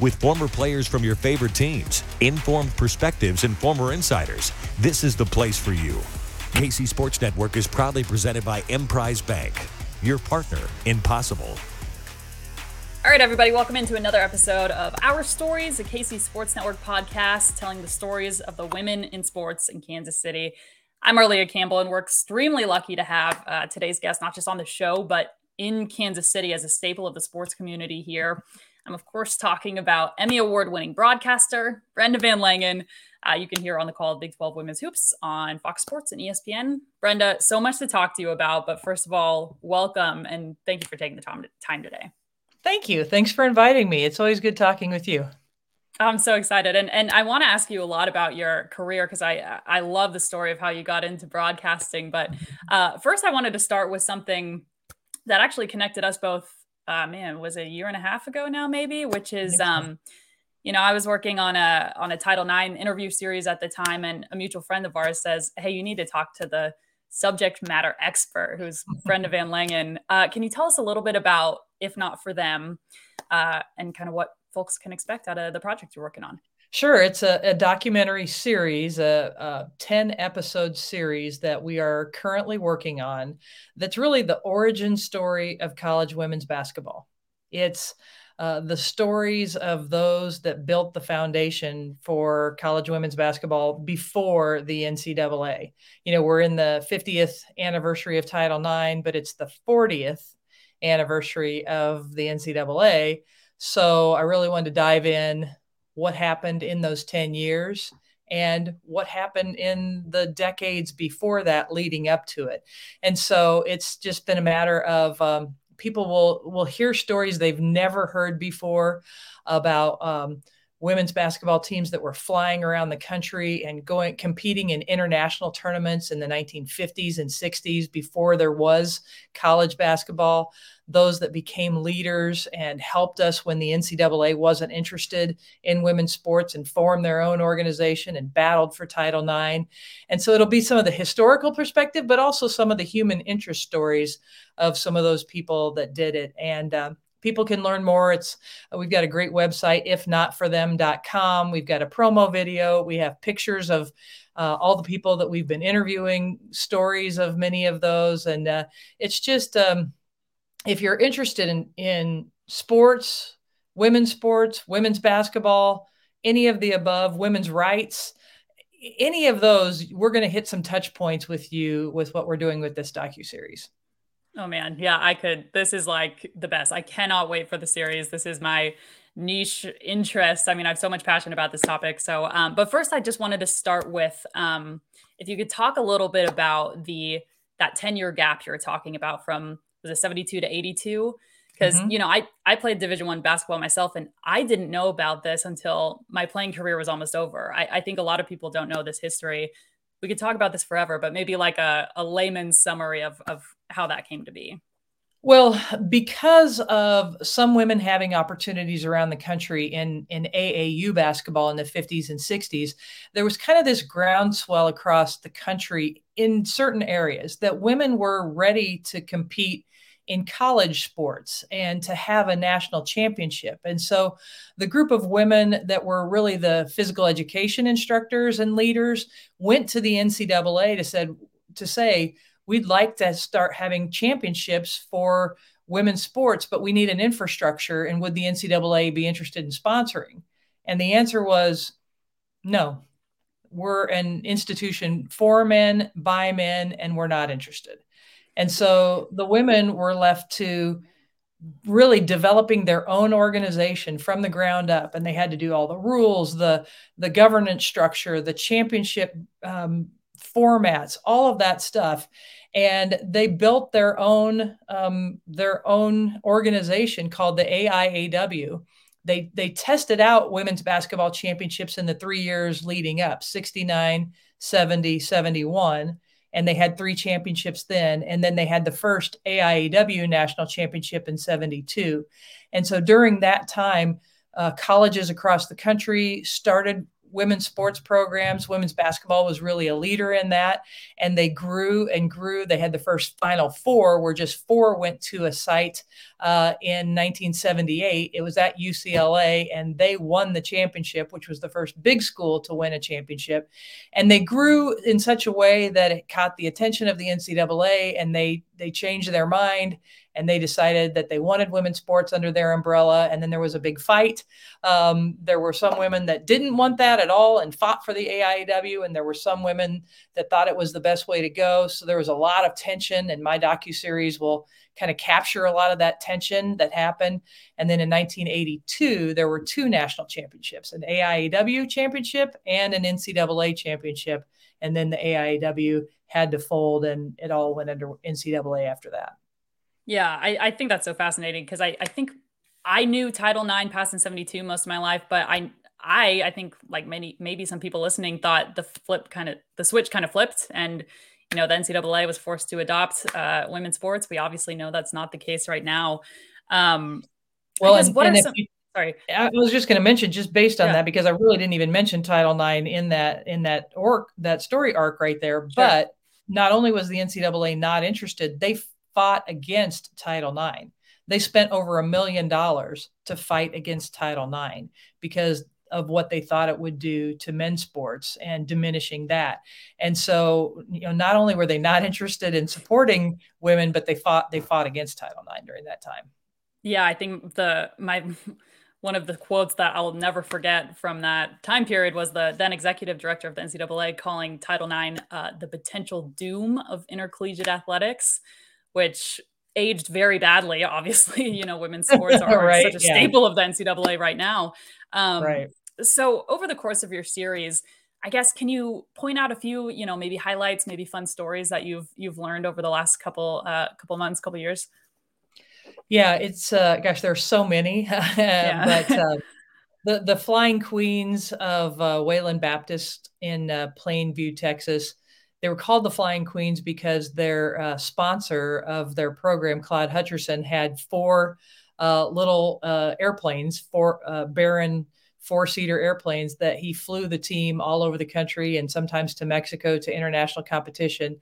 With former players from your favorite teams, informed perspectives, and former insiders, this is the place for you. KC Sports Network is proudly presented by Emprise Bank, your partner in possible. All right, everybody, welcome into another episode of Our Stories, a KC Sports Network podcast telling the stories of the women in sports in Kansas City. I'm Arlia Campbell, and we're extremely lucky to have uh, today's guest not just on the show, but in Kansas City as a staple of the sports community here. I'm, of course, talking about Emmy Award winning broadcaster Brenda VanLengen. Uh, you can hear on the call of Big 12 Women's Hoops on Fox Sports and ESPN. Brenda, so much to talk to you about, but first of all, welcome and thank you for taking the time, time today. Thank you. Thanks for inviting me. It's always good talking with you. I'm so excited, and and I want to ask you a lot about your career because I I love the story of how you got into broadcasting. But uh, first, I wanted to start with something that actually connected us both. Uh, man, was it a year and a half ago now, maybe? Which is, um, you know, I was working on a on a Title IX interview series at the time, and a mutual friend of ours says, "Hey, you need to talk to the subject matter expert, who's Brenda VanLengen." Uh, can you tell us a little bit about, if not for them, uh, and kind of what folks can expect out of the project you're working on? Sure. It's a, a documentary series, a, a 10 episode series that we are currently working on that's really the origin story of college women's basketball. It's uh, the stories of those that built the foundation for college women's basketball before the NCAA. You know, we're in the 50th anniversary of Title IX, but it's the 40th anniversary of the NCAA. So I really wanted to dive in what happened in those 10 years and what happened in the decades before that leading up to it. And so it's just been a matter of um, people will will hear stories they've never heard before about um, women's basketball teams that were flying around the country and going competing in international tournaments in the 1950s and 60s before there was college basketball those that became leaders and helped us when the NCAA wasn't interested in women's sports and formed their own organization and battled for Title IX. And so it'll be some of the historical perspective, but also some of the human interest stories of some of those people that did it. And um, people can learn more. It's uh, we've got a great website, ifnotforthem.com. We've got a promo video. We have pictures of uh, all the people that we've been interviewing, stories of many of those, and uh, it's just um, if you're interested in in sports, women's sports, women's basketball, any of the above, women's rights, any of those, we're going to hit some touch points with you with what we're doing with this docu series. Oh man, yeah, I could. This is like the best. I cannot wait for the series. This is my niche interest. I mean, I have so much passion about this topic. So, um, but first, I just wanted to start with um, if you could talk a little bit about the that ten year gap you're talking about from was it 72 to 82 because mm-hmm. you know i i played division one basketball myself and i didn't know about this until my playing career was almost over I, I, think a lot of people don't know this history we could talk about this forever but maybe like a, a layman's summary of of how that came to be. Well, because of some women having opportunities around the country in, in AAU basketball in the 50s and 60s, there was kind of this groundswell across the country in certain areas that women were ready to compete in college sports and to have a national championship. And so the group of women that were really the physical education instructors and leaders went to the NCAA to said to say we'd like to start having championships for women's sports, but we need an infrastructure. And would the NCAA be interested in sponsoring? And the answer was no. We're an institution for men, by men, and we're not interested. And so the women were left to really developing their own organization from the ground up and they had to do all the rules the the governance structure the championship um, formats all of that stuff. And they built their own um, their own organization called the aiaw they they tested out women's basketball championships in the three years leading up 69 70 71 and they had three championships then and then they had the first aiaw national championship in 72 and so during that time uh, colleges across the country started women's sports programs. Women's basketball was really a leader in that. And they grew and grew. They had the first Final Four, where just four went to a site uh, in 1978. It was at UCLA, and they won the championship, which was the first big school to win a championship. And they grew in such a way that it caught the attention of the NCAA, and they they changed their mind and they decided that they wanted women's sports under their umbrella. And then there was a big fight. Um, there were some women that didn't want that at all and fought for the AIAW, and there were some women that thought it was the best way to go. So there was a lot of tension, and my docu series will kind of capture a lot of that tension that happened. And then in 1982, there were two national championships: an AIAW championship and an NCAA championship. And then the AIAW had to fold, and it all went under NCAA after that. Yeah, I, I think that's so fascinating because I, I think I knew Title IX passed in 72 most of my life, but I I I think like many maybe some people listening thought the flip kind of the switch kind of flipped and you know the NCAA was forced to adopt uh, women's sports. We obviously know that's not the case right now. Um, well, and, what and are some, you, sorry, I was just going to mention just based on yeah. that because I really didn't even mention Title IX in that in that orc that story arc right there. Sure. But not only was the NCAA not interested, they fought against Title IX. They spent over a million dollars to fight against Title IX because of what they thought it would do to men's sports and diminishing that. And so, you know, not only were they not interested in supporting women, but they fought they fought against Title IX during that time. Yeah, I think the my one of the quotes that I'll never forget from that time period was the then executive director of the NCAA calling Title IX uh, the potential doom of intercollegiate athletics, which aged very badly. Obviously, you know, women's sports are right, such a yeah. staple of the NCAA right now. Um, right. So, over the course of your series, I guess can you point out a few, you know, maybe highlights, maybe fun stories that you've you've learned over the last couple uh, couple months, couple years? Yeah, it's uh, gosh, there's so many, but. Uh, the, the Flying Queens of uh, Wayland Baptist in uh, Plainview, Texas, they were called the Flying Queens because their uh, sponsor of their program, Claude Hutcherson, had four uh, little uh, airplanes, four uh, Baron four seater airplanes that he flew the team all over the country and sometimes to Mexico to international competition.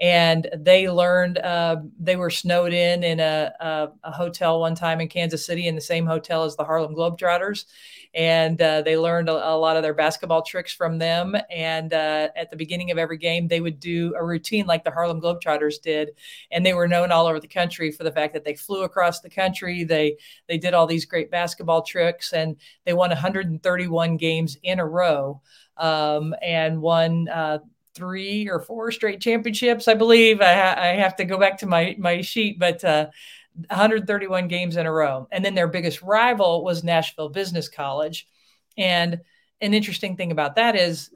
And they learned uh, they were snowed in in a, a, a, hotel one time in Kansas City in the same hotel as the Harlem Globetrotters and uh, they learned a, a, lot of their basketball tricks from them. And uh, at the beginning of every game, they would do a routine like the Harlem Globetrotters did, and they were known all over the country for the fact that they flew across the country. They they did all these great basketball tricks, and they won 131 games in a row, um, and won. Three or four straight championships, I believe. I, ha- I, have to go back to my my sheet, but uh, 131 games in a row. And then their biggest rival was Nashville Business College. And an interesting thing about that is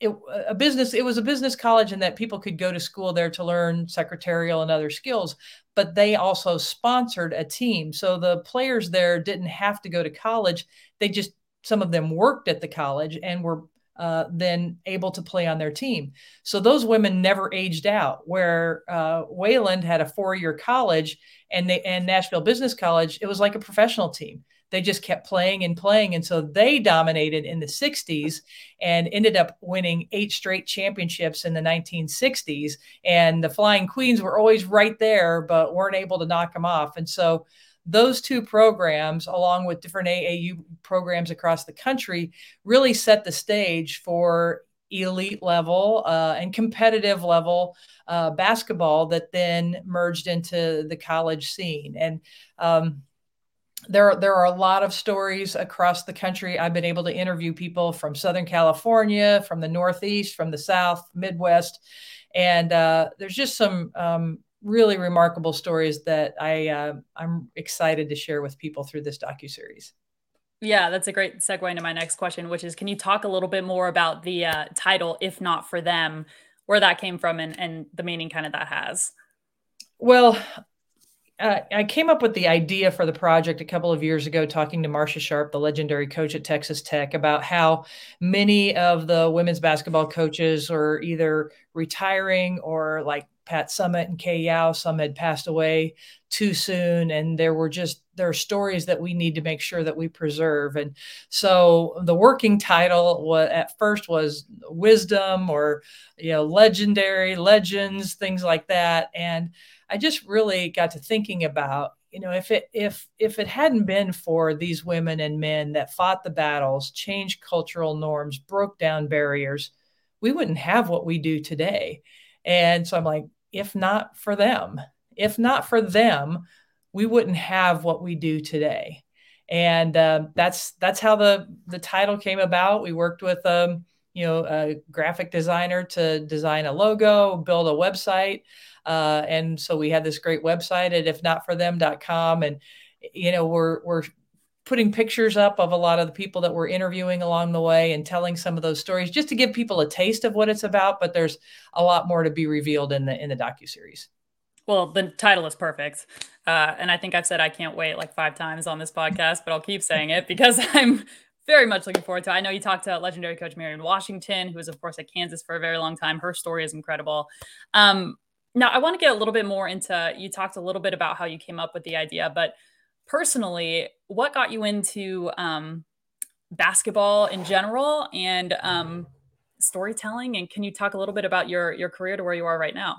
it, a business it was a business college and that people could go to school there to learn secretarial and other skills but they also sponsored a team so the players there didn't have to go to college they just some of them worked at the college and were uh, then able to play on their team. So those women never aged out. Where uh, Wayland had a four-year college and they, and Nashville Business College, it was like a professional team. They just kept playing and playing, and so they dominated in the '60s and ended up winning eight straight championships in the 1960s. And the Flying Queens were always right there, but weren't able to knock them off. And so those two programs, along with different AAU programs across the country, really set the stage for elite level uh, and competitive level uh, basketball that then merged into the college scene. And um, there, there are a lot of stories across the country. I've been able to interview people from Southern California, from the Northeast, from the South, Midwest, and uh, there's just some um, really remarkable stories that I uh, I'm excited to share with people through this docu series. Yeah, that's a great segue into my next question, which is, can you talk a little bit more about the uh, title, "If Not for Them," where that came from, and and the meaning kind of that has? Well, uh, I came up with the idea for the project a couple of years ago, talking to Marsha Sharp, the legendary coach at Texas Tech, about how many of the women's basketball coaches are either retiring or like Pat Summitt and Kay Yow. Some had passed away too soon, and there were just there are stories that we need to make sure that we preserve. And so the working title was at first was wisdom or you know legendary legends, things like that. And I just really got to thinking about you know if it if if it hadn't been for these women and men that fought the battles changed cultural norms broke down barriers we wouldn't have what we do today and so i'm like if not for them. If not for them, we wouldn't have what we do today. And uh, that's that's how the the title came about. We worked with um, you know a graphic designer to design a logo, build a website, uh, and so we had this great website at ifnotforthem.com. And you know we're we're putting pictures up of a lot of the people that we're interviewing along the way and telling some of those stories just to give people a taste of what it's about but there's a lot more to be revealed in the in the docu series well the title is perfect. Uh, and i think i've said i can't wait like five times on this podcast but i'll keep saying it because i'm very much looking forward to it. i know you talked to legendary coach marian washington who was of course at kansas for a very long time. Her story is incredible. Um, now i want to get a little bit more into you talked a little bit about how you came up with the idea but personally, what got you into um, basketball in general and um, storytelling? And can you talk a little bit about your your career to where you are right now?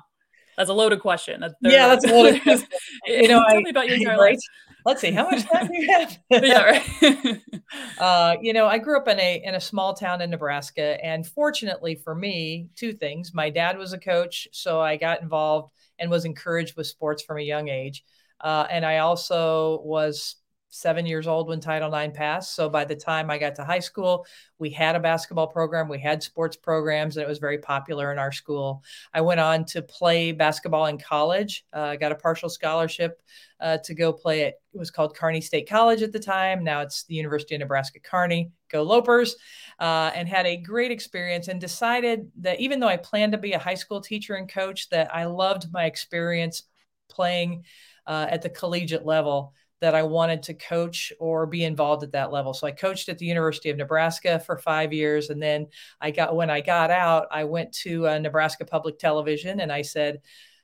That's a loaded question. That's, yeah, that's a loaded question. you know, tell I, me about your entire right? life. Let's see, how much time do you have? yeah, right. uh, you know, I grew up in a in a small town in Nebraska, and fortunately for me, two things: my dad was a coach, so I got involved and was encouraged with sports from a young age. Uh, and I also was seven years old when Title IX passed. So by the time I got to high school, we had a basketball program, we had sports programs, and it was very popular in our school. I went on to play basketball in college. Uh, I got a partial scholarship uh, to go play at it was called Kearney State College at the time. Now it's the University of Nebraska Kearney. Go Lopers! Uh, and had a great experience and decided that even though I planned to be a high school teacher and coach, that I loved my experience playing uh, at the collegiate level that I wanted to coach or be involved at that level. So I coached at the University of Nebraska for five years, and then I got when I got out, I went to uh, Nebraska Public Television, and I said,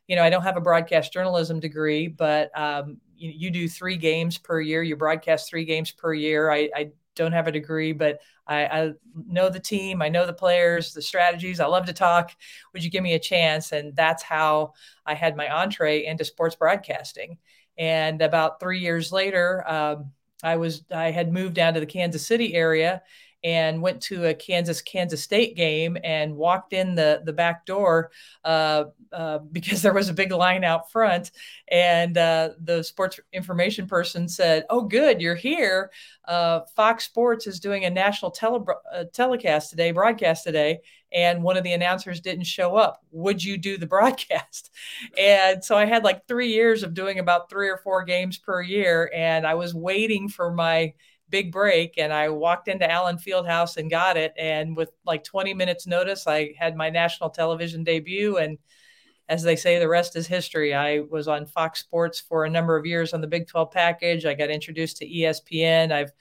you know, I don't have a broadcast journalism degree, but um, you, you, do three games per year. You broadcast three games per year. I, I don't have a degree, but I, I, know the team, I know the players, the strategies. I love to talk. Would you give me a chance? And that's how I had my entree into sports broadcasting. And about three years later, um, I was I had moved down to the Kansas City area and went to a Kansas Kansas State game and walked in the the back door uh, uh, because there was a big line out front, and uh, the sports information person said, "Oh, good, you're here. Uh, Fox Sports is doing a national tele- uh, telecast today, broadcast today." And one of the announcers didn't show up. Would you do the broadcast? And so I had like three years of doing about three or four games per year, and I was waiting for my big break and I walked into Allen Fieldhouse and got it. And with like 20 minutes notice, I had my national television debut and as they say, the rest is history. I was on Fox Sports for a number of years on the Big 12 package. I got introduced to ESPN. I've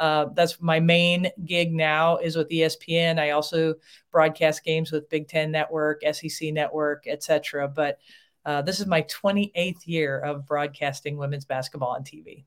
uh, that's my main gig now is with ESPN. I also broadcast games with Big Ten Network, SEC Network, etc. But uh, this is my 28th year of broadcasting women's basketball on TV.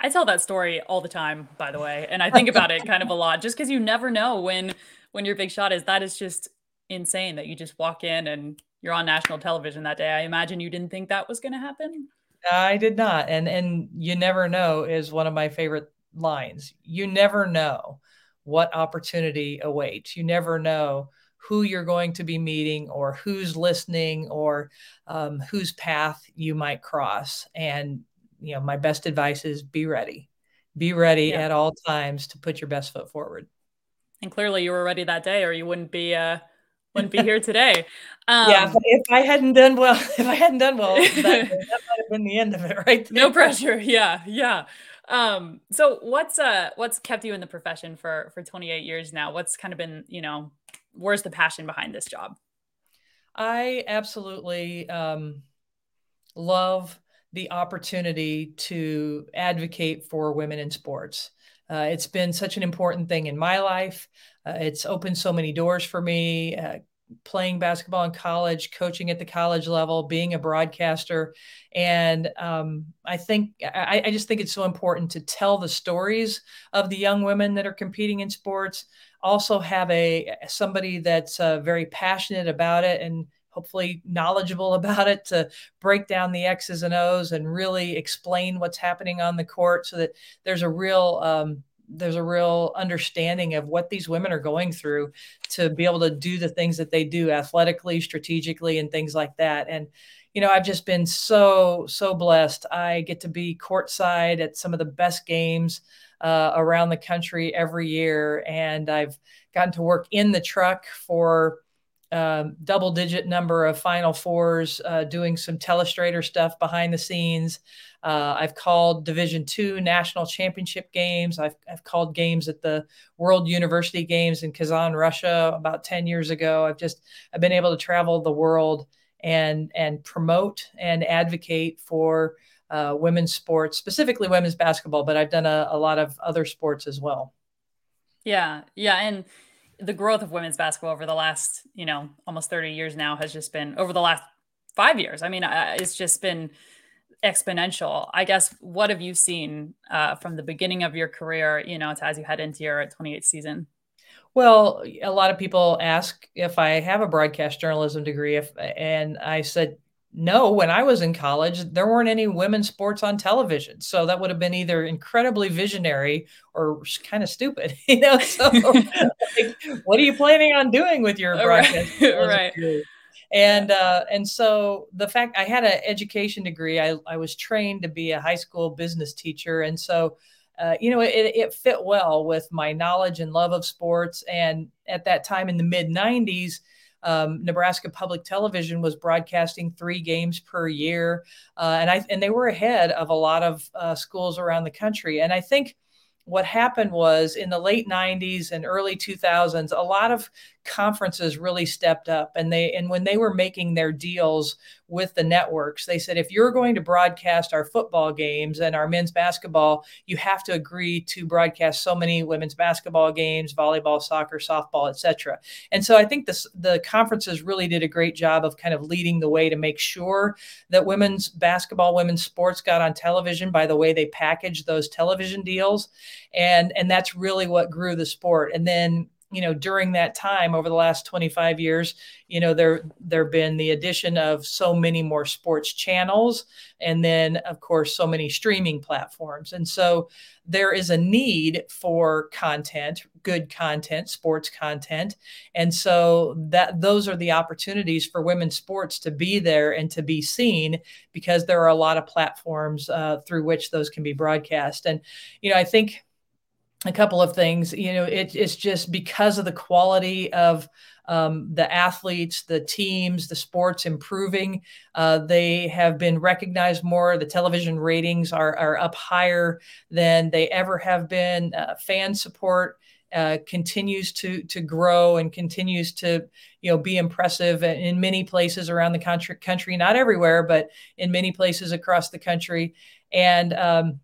I tell that story all the time, by the way, and I think about it kind of a lot, just because you never know when when your big shot is. That is just insane that you just walk in and you're on national television that day. I imagine you didn't think that was going to happen. I did not, and and you never know is one of my favorite lines. You never know what opportunity awaits. You never know who you're going to be meeting or who's listening or um, whose path you might cross. And, you know, my best advice is be ready. Be ready yeah. at all times to put your best foot forward. And clearly you were ready that day or you wouldn't be uh wouldn't be here today. Um, yeah, if I hadn't done well, if I hadn't done well, that, that might have been the end of it, right? There. No pressure. Yeah, yeah. Um, so what's uh what's kept you in the profession for for 28 years now? What's kind of been, you know, where's the passion behind this job? I absolutely um, love the opportunity to advocate for women in sports. Uh, it's been such an important thing in my life. Uh, it's opened so many doors for me. Uh, playing basketball in college, coaching at the college level, being a broadcaster. And um, I think, I, I, just think it's so important to tell the stories of the young women that are competing in sports. Also, have a somebody that's uh, very passionate about it and hopefully knowledgeable about it to break down the X's and O's and really explain what's happening on the court so that there's a real um, there's a real understanding of what these women are going through to be able to do the things that they do athletically, strategically, and things like that. And you know, I've just been so so blessed. I get to be courtside at some of the best games uh, around the country every year, and I've gotten to work in the truck for um, double digit number of Final Fours, uh, doing some telestrator stuff behind the scenes. Uh, I've called Division two national championship games. I've, I've called games at the World University Games in Kazan, Russia, about ten years ago. I've just I've been able to travel the world and and promote and advocate for uh, women's sports, specifically women's basketball. But I've done a, a lot of other sports as well. Yeah, yeah, and the growth of women's basketball over the last, you know, almost 30 years now has just been over the last five years. I mean, it's just been exponential. I guess what have you seen uh, from the beginning of your career, you know, as you head into your 28th season? Well, a lot of people ask if I have a broadcast journalism degree, if and I said no, when I was in college, there weren't any women's sports on television. So that would have been either incredibly visionary or kind of stupid, you know. So, like, what are you planning on doing with your broadcast? right. right. And uh, and so the fact I had an education degree, I, I was trained to be a high school business teacher, and so uh, you know it, it fit well with my knowledge and love of sports. And at that time in the mid '90s um, Nebraska Public Television was broadcasting three games per year, uh, and I and they were ahead of a lot of uh, schools around the country. And I think what happened was in the late 90s and early 2000s a lot of conferences really stepped up and they and when they were making their deals with the networks they said if you're going to broadcast our football games and our men's basketball you have to agree to broadcast so many women's basketball games volleyball soccer softball etc and so i think this the conferences really did a great job of kind of leading the way to make sure that women's basketball women's sports got on television by the way they packaged those television deals. And and that's really what grew the sport. And then you know during that time over the last 25 years you know there there have been the addition of so many more sports channels and then of course so many streaming platforms. And so there is a need for content good content sports content. And so that those are the opportunities for women's sports to be there and to be seen because there are a lot of platforms uh, through which those can be broadcast. And you know i think a couple of things. You know, it, it's just because of the quality of um, the athletes, the teams, the sports improving. Uh, they have been recognized more. The television ratings are, are up higher than they ever have been. Uh, fan support uh, continues to to grow and continues to you know be impressive in many places around the country. Country, not everywhere, but in many places across the country, and um,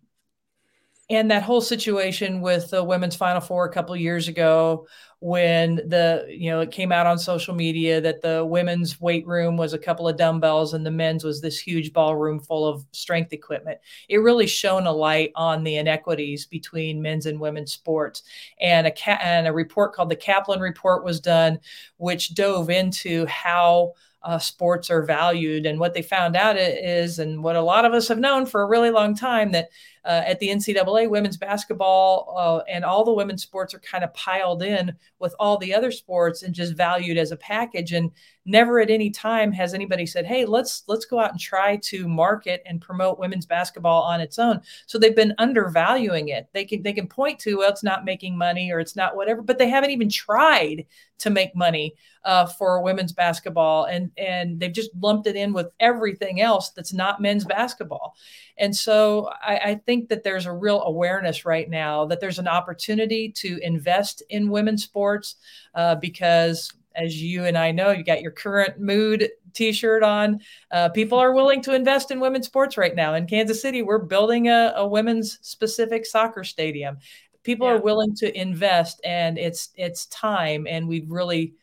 and that whole situation with the women's final four a couple years ago when the you know it came out on social media that the women's weight room was a couple of dumbbells and the men's was this huge ballroom full of strength equipment it really shone a light on the inequities between men's and women's sports and a ca- and a report called the kaplan report was done which dove into how uh, sports are valued. And what they found out is, and what a lot of us have known for a really long time, that uh, at the NCAA, women's basketball uh, and all the women's sports are kind of piled in with all the other sports and just valued as a package. And never at any time has anybody said, "Hey, let's let's go out and try to market and promote women's basketball on its own." So they've been undervaluing it. They can they can point to well, it's not making money or it's not whatever, but they haven't even tried to make money uh, for women's basketball, and and they've just lumped it in with everything else that's not men's basketball. And so I, I think that there's a real awareness right now that there's an opportunity to invest in women's sports uh, because as you and I know, you got your current mood t-shirt on. Uh, people are willing to invest in women's sports right now. In Kansas City, we're building a, a women's specific soccer stadium. People yeah. are willing to invest, and it's it's time. And we've really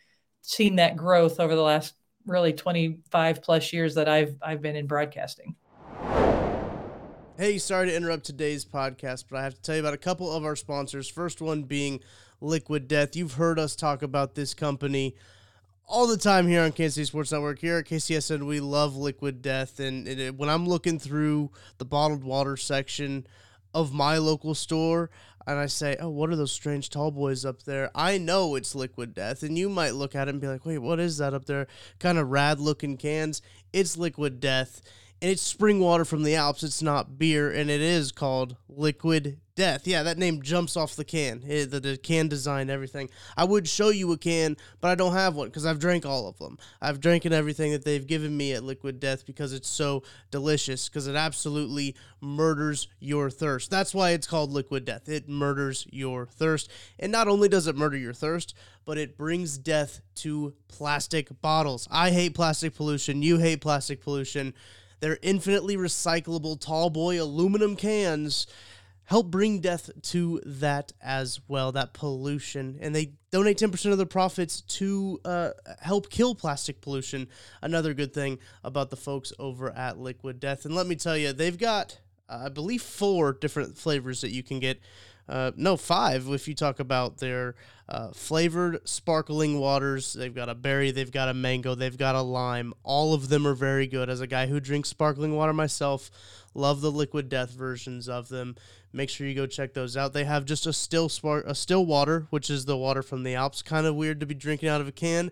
seen that growth over the last really 25 plus years that I've I've been in broadcasting. Hey, sorry to interrupt today's podcast, but I have to tell you about a couple of our sponsors. First one being Liquid Death. You've heard us talk about this company all the time here on Kansas City Sports Network. Here at KCSN, we love Liquid Death, and it, when I'm looking through the bottled water section of my local store, and I say, "Oh, what are those strange tall boys up there?" I know it's Liquid Death, and you might look at it and be like, "Wait, what is that up there?" Kind of rad looking cans. It's Liquid Death and it's spring water from the Alps. It's not beer, and it is called Liquid Death. Yeah, that name jumps off the can. It, the, the, can design, everything. I would show you a can, but I don't have one because I've drank all of them. I've drank everything that they've given me at Liquid Death because it's so delicious. Because it absolutely murders your thirst. That's why it's called Liquid Death. It murders your thirst, and not only does it murder your thirst, but it brings death to plastic bottles. I hate plastic pollution. You hate plastic pollution They're infinitely recyclable tall boy aluminum cans help bring death to that as well, that pollution. And they donate 10% of their profits to uh, help kill plastic pollution. Another good thing about the folks over at Liquid Death. And let me tell you, they've got, uh, I believe, four different flavors that you can get. Uh, no, five if you talk about their uh, flavored sparkling waters. They've got a berry, they've got a mango, they've got a lime. All of them are very good. As a guy who drinks sparkling water myself, love the liquid death versions of them. Make sure you go check those out. They have just a still spark, a still water, which is the water from the Alps. Kind of weird to be drinking out of a can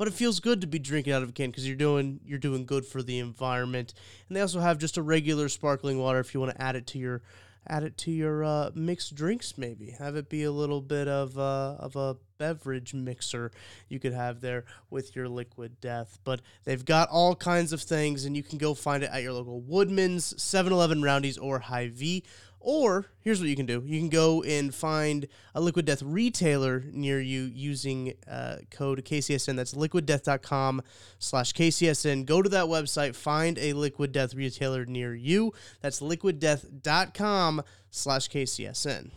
but it feels good to be drinking out of a can because you're doing you're doing good for the environment. And they also have just a regular sparkling water if you want to add it to your add it to your uh, mixed drinks maybe have it be a little bit of uh, of a beverage mixer you could have there with your liquid death but they've got all kinds of things and you can go find it at your local woodman's 7-eleven roundy's or Hy-Vee or here's what you can do: you can go and find a Liquid Death retailer near you using uh, code KCSN. That's liquiddeath.com/slash KCSN. Go to that website, find a Liquid Death retailer near you. That's liquiddeath.com/slash KCSN.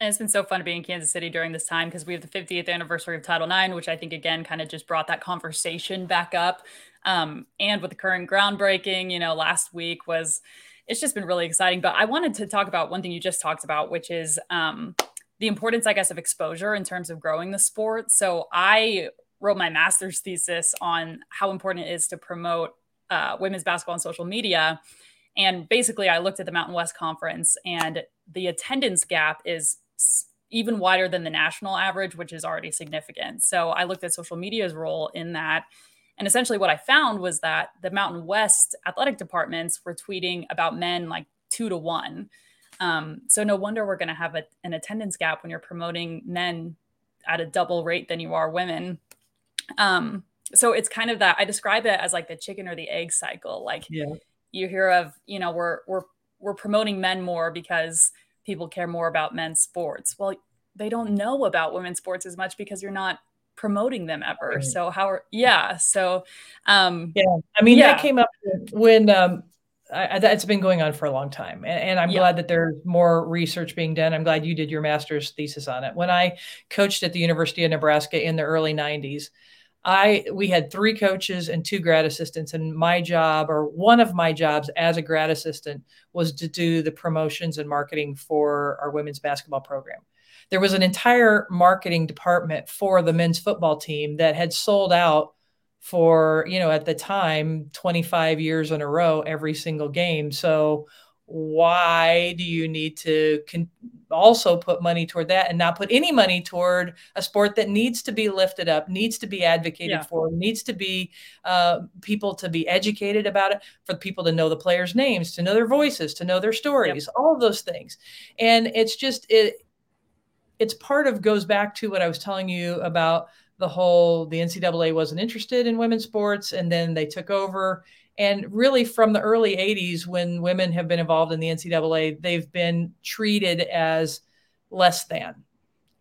And it's been so fun to be in Kansas City during this time because we have the 50th anniversary of Title IX, which I think again kind of just brought that conversation back up. Um, and with the current groundbreaking, you know, last week was it's just been really exciting. But I wanted to talk about one thing you just talked about, which is um, the importance, I guess, of exposure in terms of growing the sport. So I wrote my master's thesis on how important it is to promote uh, women's basketball on social media. And basically, I looked at the Mountain West Conference, and the attendance gap is even wider than the national average, which is already significant. So I looked at social media's role in that. And essentially, what I found was that the Mountain West athletic departments were tweeting about men like two to one. Um, so no wonder we're going to have a, an attendance gap when you're promoting men at a double rate than you are women. Um, so it's kind of that I describe it as like the chicken or the egg cycle. Like yeah. you hear of, you know, we're we're we're promoting men more because people care more about men's sports. Well, they don't know about women's sports as much because you're not promoting them ever. Right. So how are yeah, so um yeah, I mean yeah. that came up when um I, that's been going on for a long time and, and i'm yeah. glad that there's more research being done i'm glad you did your master's thesis on it when i coached at the university of nebraska in the early 90s I we had three coaches and two grad assistants, and my job or one of my jobs as a grad assistant was to do the promotions and marketing for our women's basketball program. There was an entire marketing department for the men's football team that had sold out for you know at the time 25 years in a row every single game. So why do you need to con- also put money toward that and not put any money toward a sport that needs to be lifted up needs to be advocated yeah. for needs to be uh, people to be educated about it for people to know the players names to know their voices to know their stories yep. all of those things and it's just it it's part of goes back to what i was telling you about the whole the ncaa wasn't interested in women's sports and then they took over and really, from the early 80s, when women have been involved in the NCAA, they've been treated as less than.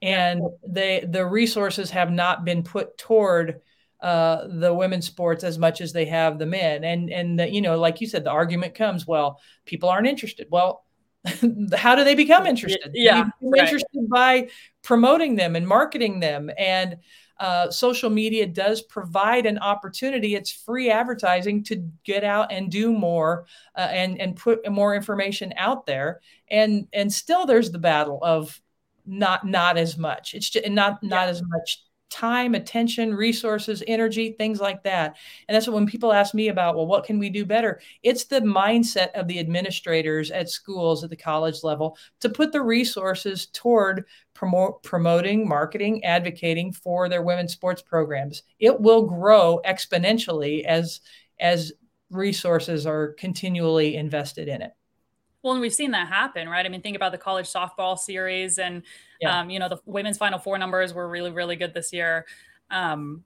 And they, the resources have not been put toward uh, the women's sports as much as they have the men. And, and the, you know, like you said, the argument comes, well, people aren't interested. Well, how do they become interested? Yeah, right. interested by promoting them and marketing them and uh, social media does provide an opportunity. It's free advertising to get out and do more uh, and and put more information out there. And and still, there's the battle of not not as much. It's just not not yeah. as much time, attention, resources, energy, things like that. And that's what when people ask me about, well, what can we do better? It's the mindset of the administrators at schools at the college level to put the resources toward promoting, marketing, advocating for their women's sports programs. It will grow exponentially as as resources are continually invested in it. Well, and we've seen that happen, right? I mean, think about the college softball series, and yeah. um, you know, the women's Final Four numbers were really, really good this year. Um,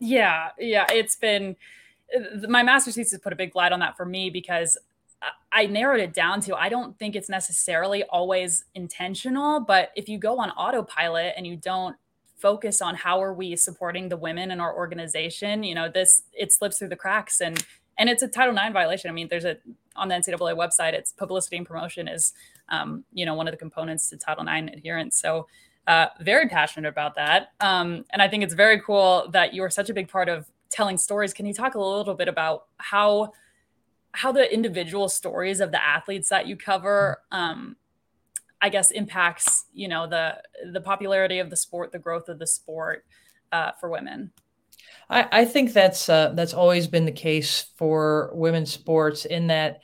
yeah, yeah, it's been my master's thesis put a big light on that for me because I narrowed it down to I don't think it's necessarily always intentional, but if you go on autopilot and you don't focus on how are we supporting the women in our organization, you know, this it slips through the cracks and and it's a Title IX violation. I mean, there's a on the NCAA website, it's publicity and promotion is, um, you know, one of the components to Title IX adherence. So, uh, very passionate about that, um, and I think it's very cool that you are such a big part of telling stories. Can you talk a little bit about how how the individual stories of the athletes that you cover, um, I guess, impacts you know the the popularity of the sport, the growth of the sport uh, for women? I, I think that's uh, that's always been the case for women's sports in that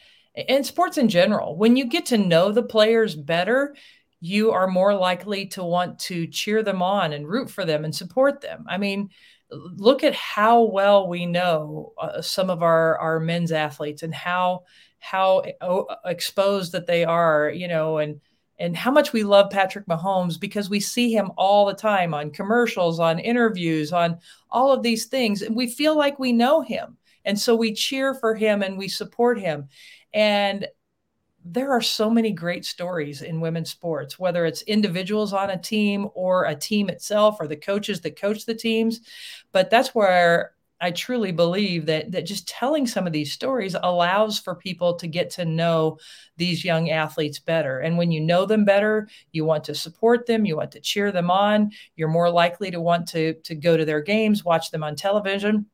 and sports in general. When you get to know the players better, you are more likely to want to cheer them on and root for them and support them. I mean, look at how well we know uh, some of our our men's athletes and how how uh, exposed that they are, you know, and and how much we love Patrick Mahomes because we see him all the time on commercials, on interviews, on all of these things. And we feel like we know him. And so we cheer for him and we support him. And there are so many great stories in women's sports, whether it's individuals on a team or a team itself or the coaches that coach the teams. But that's where I truly believe that that just telling some of these stories allows for people to get to know these young athletes better. And when you know them better, you want to support them, you want to cheer them on, you're more likely to want to to go to their games, watch them on television.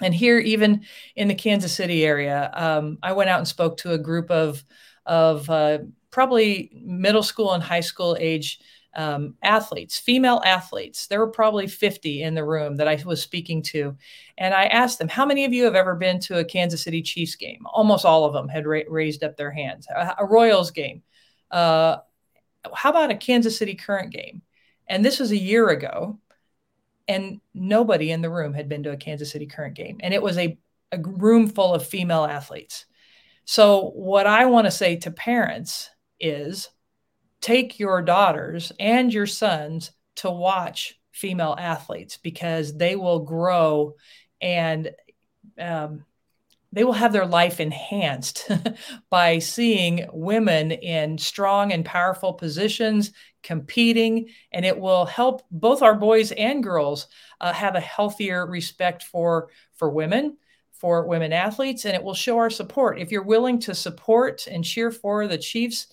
And here, even in the Kansas City area, um, I went out and spoke to a group of of uh, probably middle school and high school age um, athletes, female athletes. There were probably 50 in the room that I was speaking to. And I asked them, How many of you have ever been to a Kansas City Chiefs game? Almost all of them had ra- raised up their hands. A, a Royals game. Uh, how about a Kansas City Current game? And this was a year ago. And nobody in the room had been to a Kansas City Current game. And it was a, a room full of female athletes. So, what I want to say to parents is take your daughters and your sons to watch female athletes because they will grow and um, they will have their life enhanced by seeing women in strong and powerful positions competing and it will help both our boys and girls uh, have a healthier respect for for women for women athletes and it will show our support. If you're willing to support and cheer for the chiefs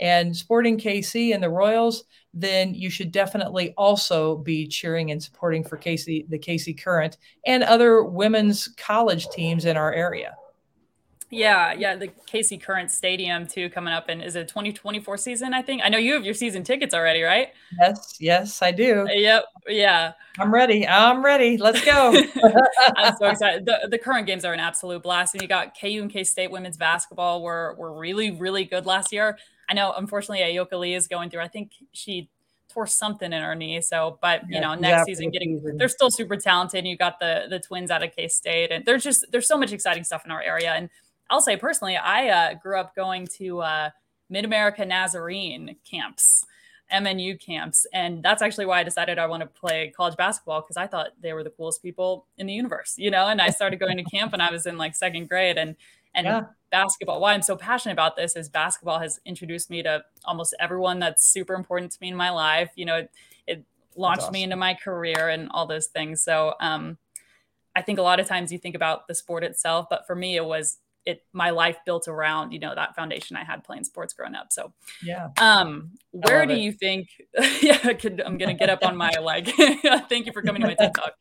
and sporting kc and the royals then you should definitely also be cheering and supporting for KC, the KC Current and other women's college teams in our area. Yeah, yeah, the KC Current Stadium too coming up and is it 2024 season, I think. I know you have your season tickets already, right? Yes, yes, I do. Yep, yeah. I'm ready. I'm ready. Let's go. I'm so excited. The, the current games are an absolute blast. And you got KU and K State women's basketball were were really, really good last year. I know, unfortunately, Ayoka Lee is going through. I think she tore something in her knee. So, but you yeah, know, next season, getting season. they're still super talented. You got the the twins out of K State, and there's just there's so much exciting stuff in our area. And I'll say personally, I uh, grew up going to uh, Mid America Nazarene camps. MNU camps. And that's actually why I decided I want to play college basketball because I thought they were the coolest people in the universe, you know. And I started going to camp when I was in like second grade. And and yeah. basketball, why I'm so passionate about this is basketball has introduced me to almost everyone that's super important to me in my life. You know, it, it launched awesome. me into my career and all those things. So um, I think a lot of times you think about the sport itself, but for me, it was it my life built around you know that foundation I had playing sports growing up. So yeah. Um, where do it. you think? yeah, I'm gonna get up on my like. thank you for coming to my TED talk.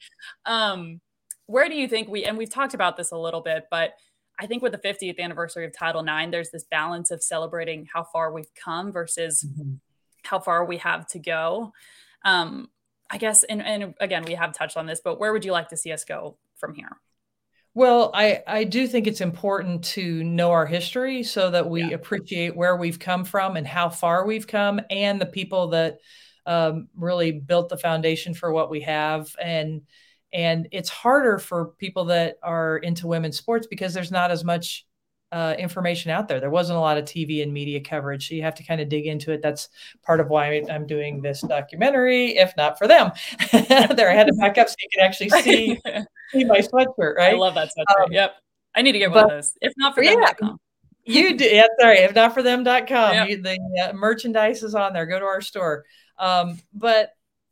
Um, where do you think we and we've talked about this a little bit, but I think with the 50th anniversary of Title IX, there's this balance of celebrating how far we've come versus mm-hmm. how far we have to go. Um, I guess, and, and again, we have touched on this, but where would you like to see us go from here? Well, I, I do think it's important to know our history so that we yeah. appreciate where we've come from and how far we've come and the people that um, really built the foundation for what we have. And and it's harder for people that are into women's sports because there's not as much uh, information out there. There wasn't a lot of TV and media coverage, so you have to kind of dig into it. That's part of why I'm doing this documentary, if not for them. there, I had to back up so you can actually see, see my sweatshirt. Right? I love that sweatshirt. Um, yep, I need to get one but, of those. If not for yeah, them.com. you do. Yeah, sorry. If not for them.com, yep. you, the uh, merchandise is on there. Go to our store. Um, but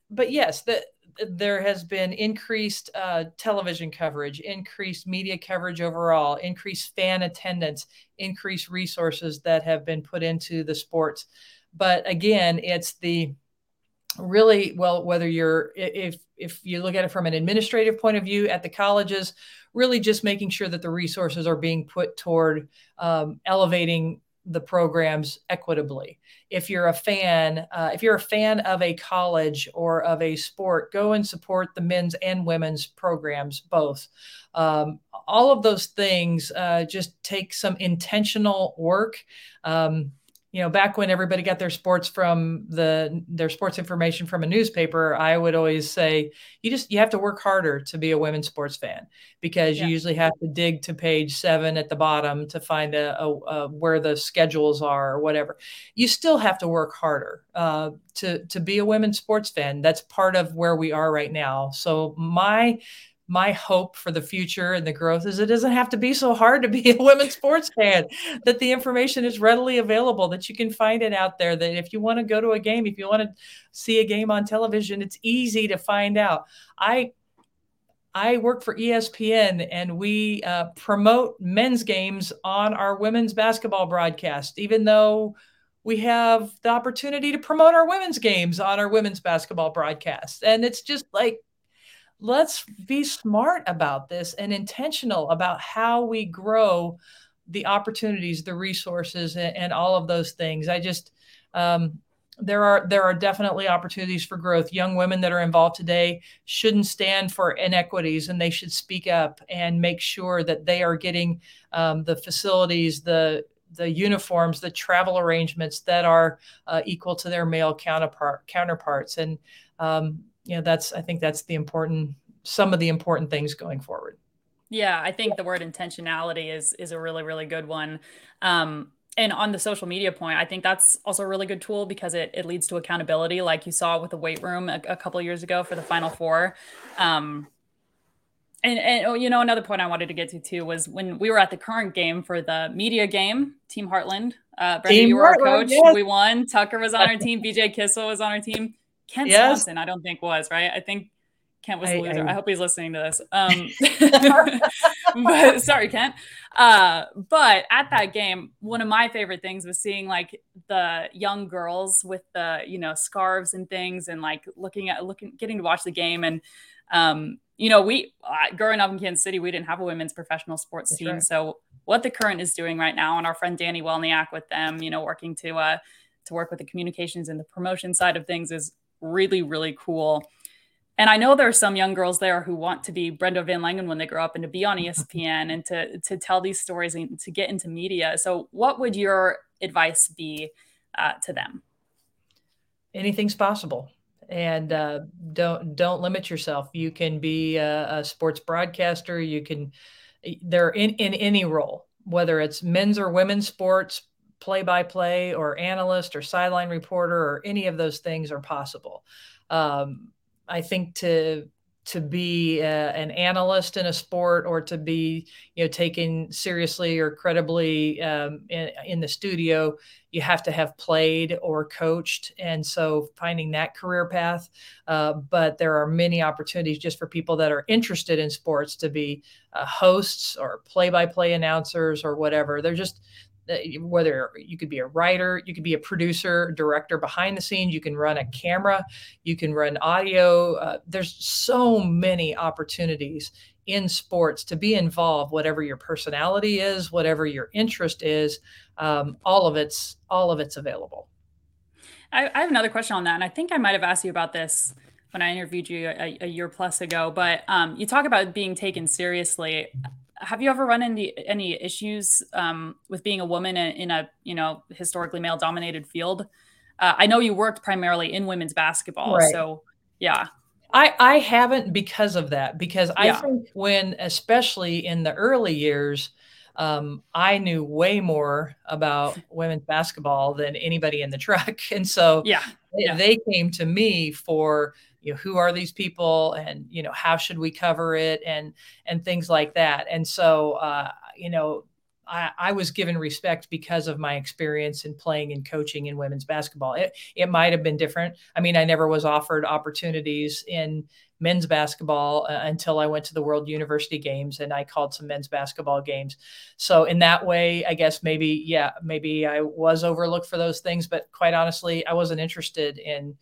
but yes, the there has been increased uh, television coverage, increased media coverage overall, increased fan attendance, increased resources that have been put into the sports. But again, it's the really well whether you're if if you look at it from an administrative point of view at the colleges really just making sure that the resources are being put toward um, elevating the programs equitably. If you're a fan, uh, if you're a fan of a college or of a sport, go and support the men's and women's programs both. Um, all of those things uh, just take some intentional work. Um, you know, back when everybody got their sports from the their sports information from a newspaper, I would always say you just you have to work harder to be a women's sports fan because yeah. you usually have to dig to page seven at the bottom to find a, a, a where the schedules are or whatever. You still have to work harder uh, to to be a women's sports fan. That's part of where we are right now. So my my hope for the future and the growth is it doesn't have to be so hard to be a women's sports fan that the information is readily available that you can find it out there that if you want to go to a game if you want to see a game on television it's easy to find out i I work for ESPN and we uh, promote men's games on our women's basketball broadcast, even though we have the opportunity to promote our women's games on our women's basketball broadcast. And it's just like, let's be smart about this and intentional about how we grow the opportunities, the resources, and, and all of those things. I just, um, there are there are definitely opportunities for growth. Young women that are involved today shouldn't stand for inequities, and they should speak up and make sure that they are getting um, the facilities, the the uniforms, the travel arrangements that are uh, equal to their male counterpart counterparts. And um, you know that's i think that's the important some of the important things going forward yeah i think the word intentionality is is a really really good one um and on the social media point i think that's also a really good tool because it, it leads to accountability like you saw with the weight room a, a couple years ago for the final four um And, and oh, you know, another point I wanted to get to too was when we were at the current game for the media game, Team Heartland. Uh, Brenda, team you were our coach. Yes. We won. Tucker was on our team. BJ Kissel was on our team. Kent yes. Swanson, I don't think was right. I think Kent was the loser. I, I, hope he's listening to this. Um, but sorry, Kent. Uh, but at that game, one of my favorite things was seeing like the young girls with the you know scarves and things, and like looking at looking, getting to watch the game, and um, you know, we uh, growing up in Kansas City, we didn't have a women's professional sports That's team, right. so what the current is doing right now, and our friend Danny Welniak with them, you know, working to uh, to work with the communications and the promotion side of things is really really cool and I know there are some young girls there who want to be Brenda VanLengen when they grow up and to be on ESPN and to to tell these stories and to get into media. So, what would your advice be uh, to them? Anything's possible, and uh, don't don't limit yourself. You can be a, a sports broadcaster. You can they're in in any role, whether it's men's or women's sports, play by play, or analyst or sideline reporter, or any of those things are possible. Um, I think to to be uh, an analyst in a sport or to be you know taken seriously or credibly um, in, in, the studio you have to have played or coached and so finding that career path uh, but there are many opportunities just for people that are interested in sports to be uh, hosts or play-by-play announcers or whatever they're just whether you could be a writer, you could be a producer, director behind the scenes, you can run a camera, you can run audio. Uh, there's so many opportunities in sports to be involved, whatever your personality is, whatever your interest is, um, all of it's all of it's available. I, I, have another question on that, and I think I might have asked you about this when I interviewed you a, a year plus ago. But um, you talk about being taken seriously have you ever run into any issues um, with being a woman in, in, a you know historically male dominated field? Uh, I know you worked primarily in women's basketball, right. so yeah. I, I haven't because of that because I yeah. think when especially in the early years um, I knew way more about women's basketball than anybody in the truck and so yeah, yeah. they came to me for you know who are these people and you know how should we cover it and and things like that and so uh, you know I, I, was given respect because of my experience in playing and coaching in women's basketball. It, it might have been different. I mean, I never was offered opportunities in men's basketball uh, until I went to the World University Games and I called some men's basketball games. So, in that way, I guess maybe, yeah, maybe I was overlooked for those things, but quite honestly, I wasn't interested in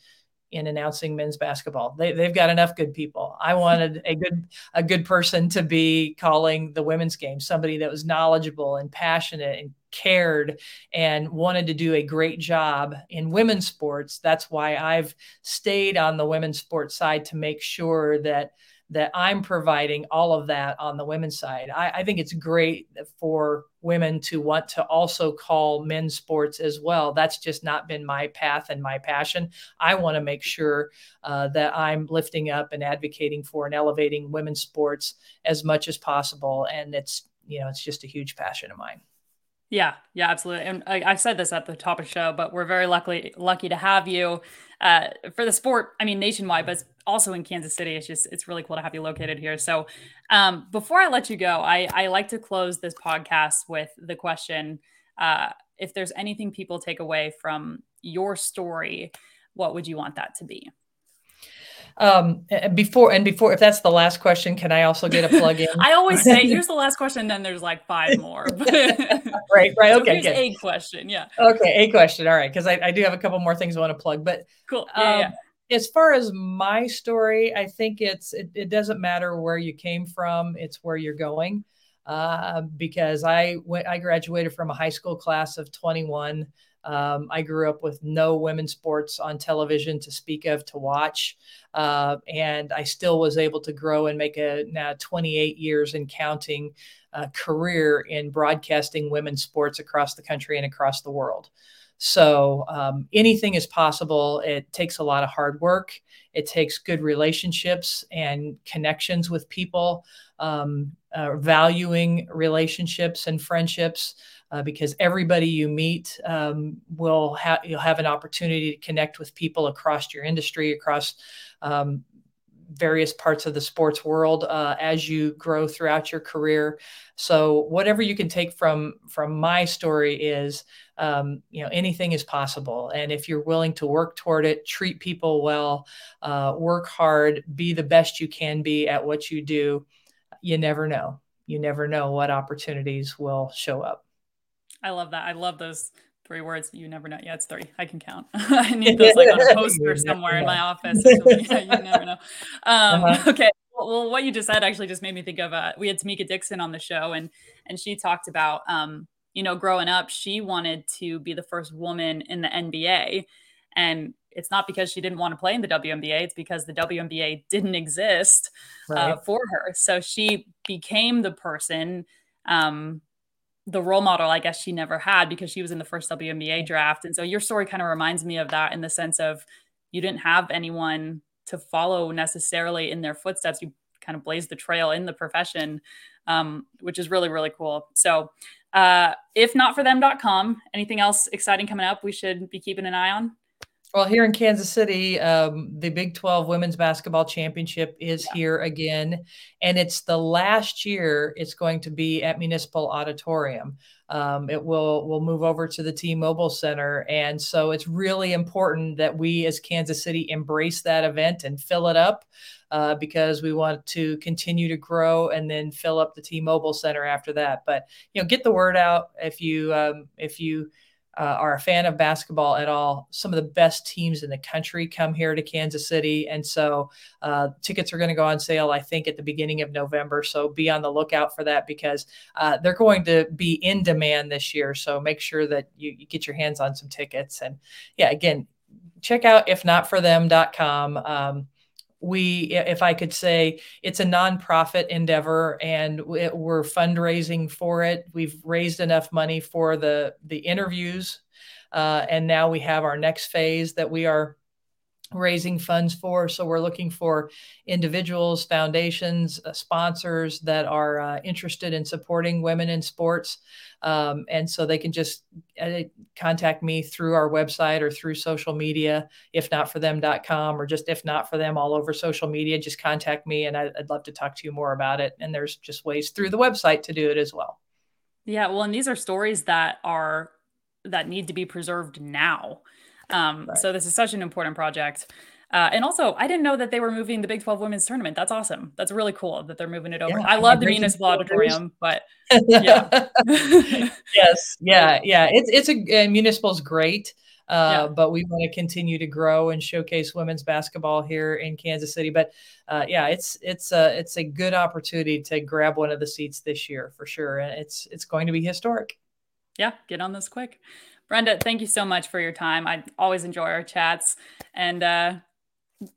in announcing men's basketball. They, they've got enough good people. I wanted a good a good person to be calling the women's game, somebody that was knowledgeable and passionate and cared and wanted to do a great job in women's sports. That's why I've stayed on the women's sports side to make sure that that I'm providing all of that on the women's side. I, I, think it's great for women to want to also call men's sports as well. That's just not been my path and my passion. I want to make sure uh, that I'm lifting up and advocating for and elevating women's sports as much as possible. And it's, you know, it's just a huge passion of mine. Yeah, yeah, absolutely. And I, have said this at the top of the show, but we're very lucky lucky to have you uh, for the sport. I mean, nationwide, but also in Kansas City. It's just it's really cool to have you located here. So, um, before I let you go, I I like to close this podcast with the question: uh, If there's anything people take away from your story, what would you want that to be? Um, before and before, if that's the last question, can I also get a plug in? I always say, here's the last question, then there's like five more. right, right. Okay, so here's a question. Yeah. Okay, a question. All right, because I, I do have a couple more things I want to plug, but cool. Yeah, um, yeah. As far as my story, I think it's it, it doesn't matter where you came from; it's where you're going. Uh, because I went, I graduated from a high school class of 21. Um, I grew up with no women's sports on television to speak of to watch. Uh, and I still was able to grow and make a now 28 years and counting uh, career in broadcasting women's sports across the country and across the world. So um, anything is possible. It takes a lot of hard work. It takes good relationships and connections with people, um, uh, valuing relationships and friendships uh, because everybody you meet um, will have you'll have an opportunity to connect with people across your industry, across um, various parts of the sports world uh, as you grow throughout your career. So whatever you can take from from my story is, um, you know, anything is possible, and if you're willing to work toward it, treat people well, uh, work hard, be the best you can be at what you do, you never know. You never know what opportunities will show up. I love that. I love those three words. You never know. Yeah, it's three. I can count. I need those like on a poster somewhere in my office. yeah, you never know. Um, uh-huh. Okay. Well, what you just said actually just made me think of uh, we had Tamecka Dixon on the show, and and she talked about um, you know growing up, she wanted to be the first woman in the NBA, and it's not because she didn't want to play in the WNBA. It's because the WNBA didn't exist uh, right. uh, for her. So she became the person um, the role model I guess she never had because she was in the first WNBA draft. And so your story kind of reminds me of that in the sense of you didn't have anyone to follow necessarily in their footsteps. You kind of blazed the trail in the profession, um, which is really, really cool. So uh, if not for them.com, anything else exciting coming up we should be keeping an eye on? Well, here in Kansas City, um, the Big 12 Women's Basketball Championship is yeah. here again. And it's the last year it's going to be at Municipal Auditorium. Um, it will will move over to the T-Mobile Center, and so it's really important that we, as Kansas City, embrace that event and fill it up uh, because we want to continue to grow and then fill up the T-Mobile Center after that. But you know, get the word out if you um, if you uh, are a fan of basketball at all, some of the best teams in the country come here to Kansas City. And so uh, tickets are going to go on sale, I think, at the beginning of November. So be on the lookout for that because uh, they're going to be in demand this year. So make sure that you, you, get your hands on some tickets. And yeah, again, check out ifnotforthem.com. Um, we if i could say it's a nonprofit endeavor and we're fundraising for it. We've raised enough money for the the interviews uh, and now we have our next phase that we are raising funds for. So we're looking for individuals, foundations, uh, sponsors that are uh, interested in supporting women in sports. Um, and so they can just uh, contact me through our website or through social media, if not for them.com or just if not for them all over social media, just contact me and I, I'd love to talk to you more about it. And there's just ways through the website to do it as well. Yeah, well, and these are stories that are that need to be preserved now. Um, right. So this is such an important project. Uh, and also, I didn't know that they were moving the Big 12 women's tournament. That's awesome. That's really cool that they're moving it over. Yeah, I love the municipal auditorium, but yeah. yes, yeah, yeah. It's it's a uh, municipal's great, uh, yeah. but we want to continue to grow and showcase women's basketball here in Kansas City. But uh, yeah, it's it's a it's a good opportunity to grab one of the seats this year for sure, and it's it's going to be historic. Yeah, get on this quick. Brenda, thank you so much for your time. I always enjoy our chats and uh,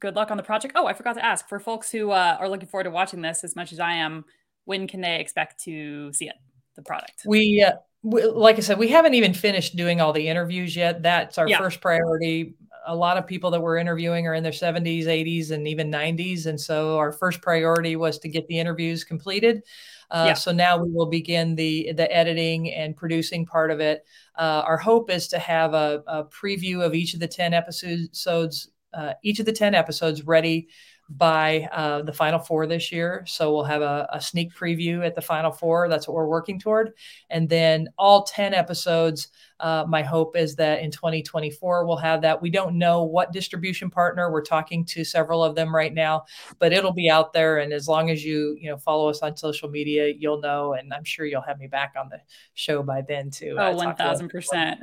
good luck on the project. Oh, I forgot to ask for folks who uh, are looking forward to watching this as much as I am, when can they expect to see it, the product? We, uh, we like I said, we haven't even finished doing all the interviews yet. That's our yeah. first priority. A lot of people that we're interviewing are in their 70s, 80s, and even 90s. And so our first priority was to get the interviews completed. Uh, yeah. So now we will begin the the editing and producing part of it. Uh, our hope is to have a, a, preview of each of the ten episodes, uh, each of the ten episodes ready by uh, the final four this year. So we'll have a, a, sneak preview at the final four. That's what we're working toward. And then all 10 episodes, uh, my hope is that in 2024, we'll have that. We don't know what distribution partner. We're talking to several of them right now, but it'll be out there. And as long as you, you know, follow us on social media, you'll know. And I'm sure you'll have me back on the show by then too. Oh, 1000%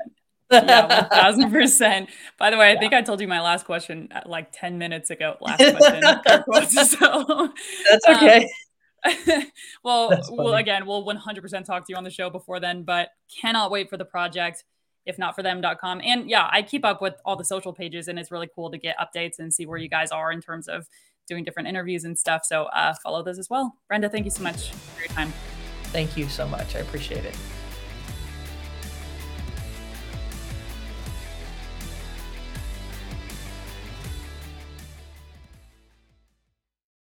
yeah, thousand percent. By the way, I yeah. think I told you my last question uh, like 10 minutes ago. Last question. so that's okay. Um, well, well, again, we'll 100% talk to you on the show before then, but cannot wait for the project, if not for them.com. And yeah, I keep up with all the social pages and it's really cool to get updates and see where you guys are in terms of doing different interviews and stuff. So uh, follow those as well. Brenda, thank you so much for your time. Thank you so much. I appreciate it.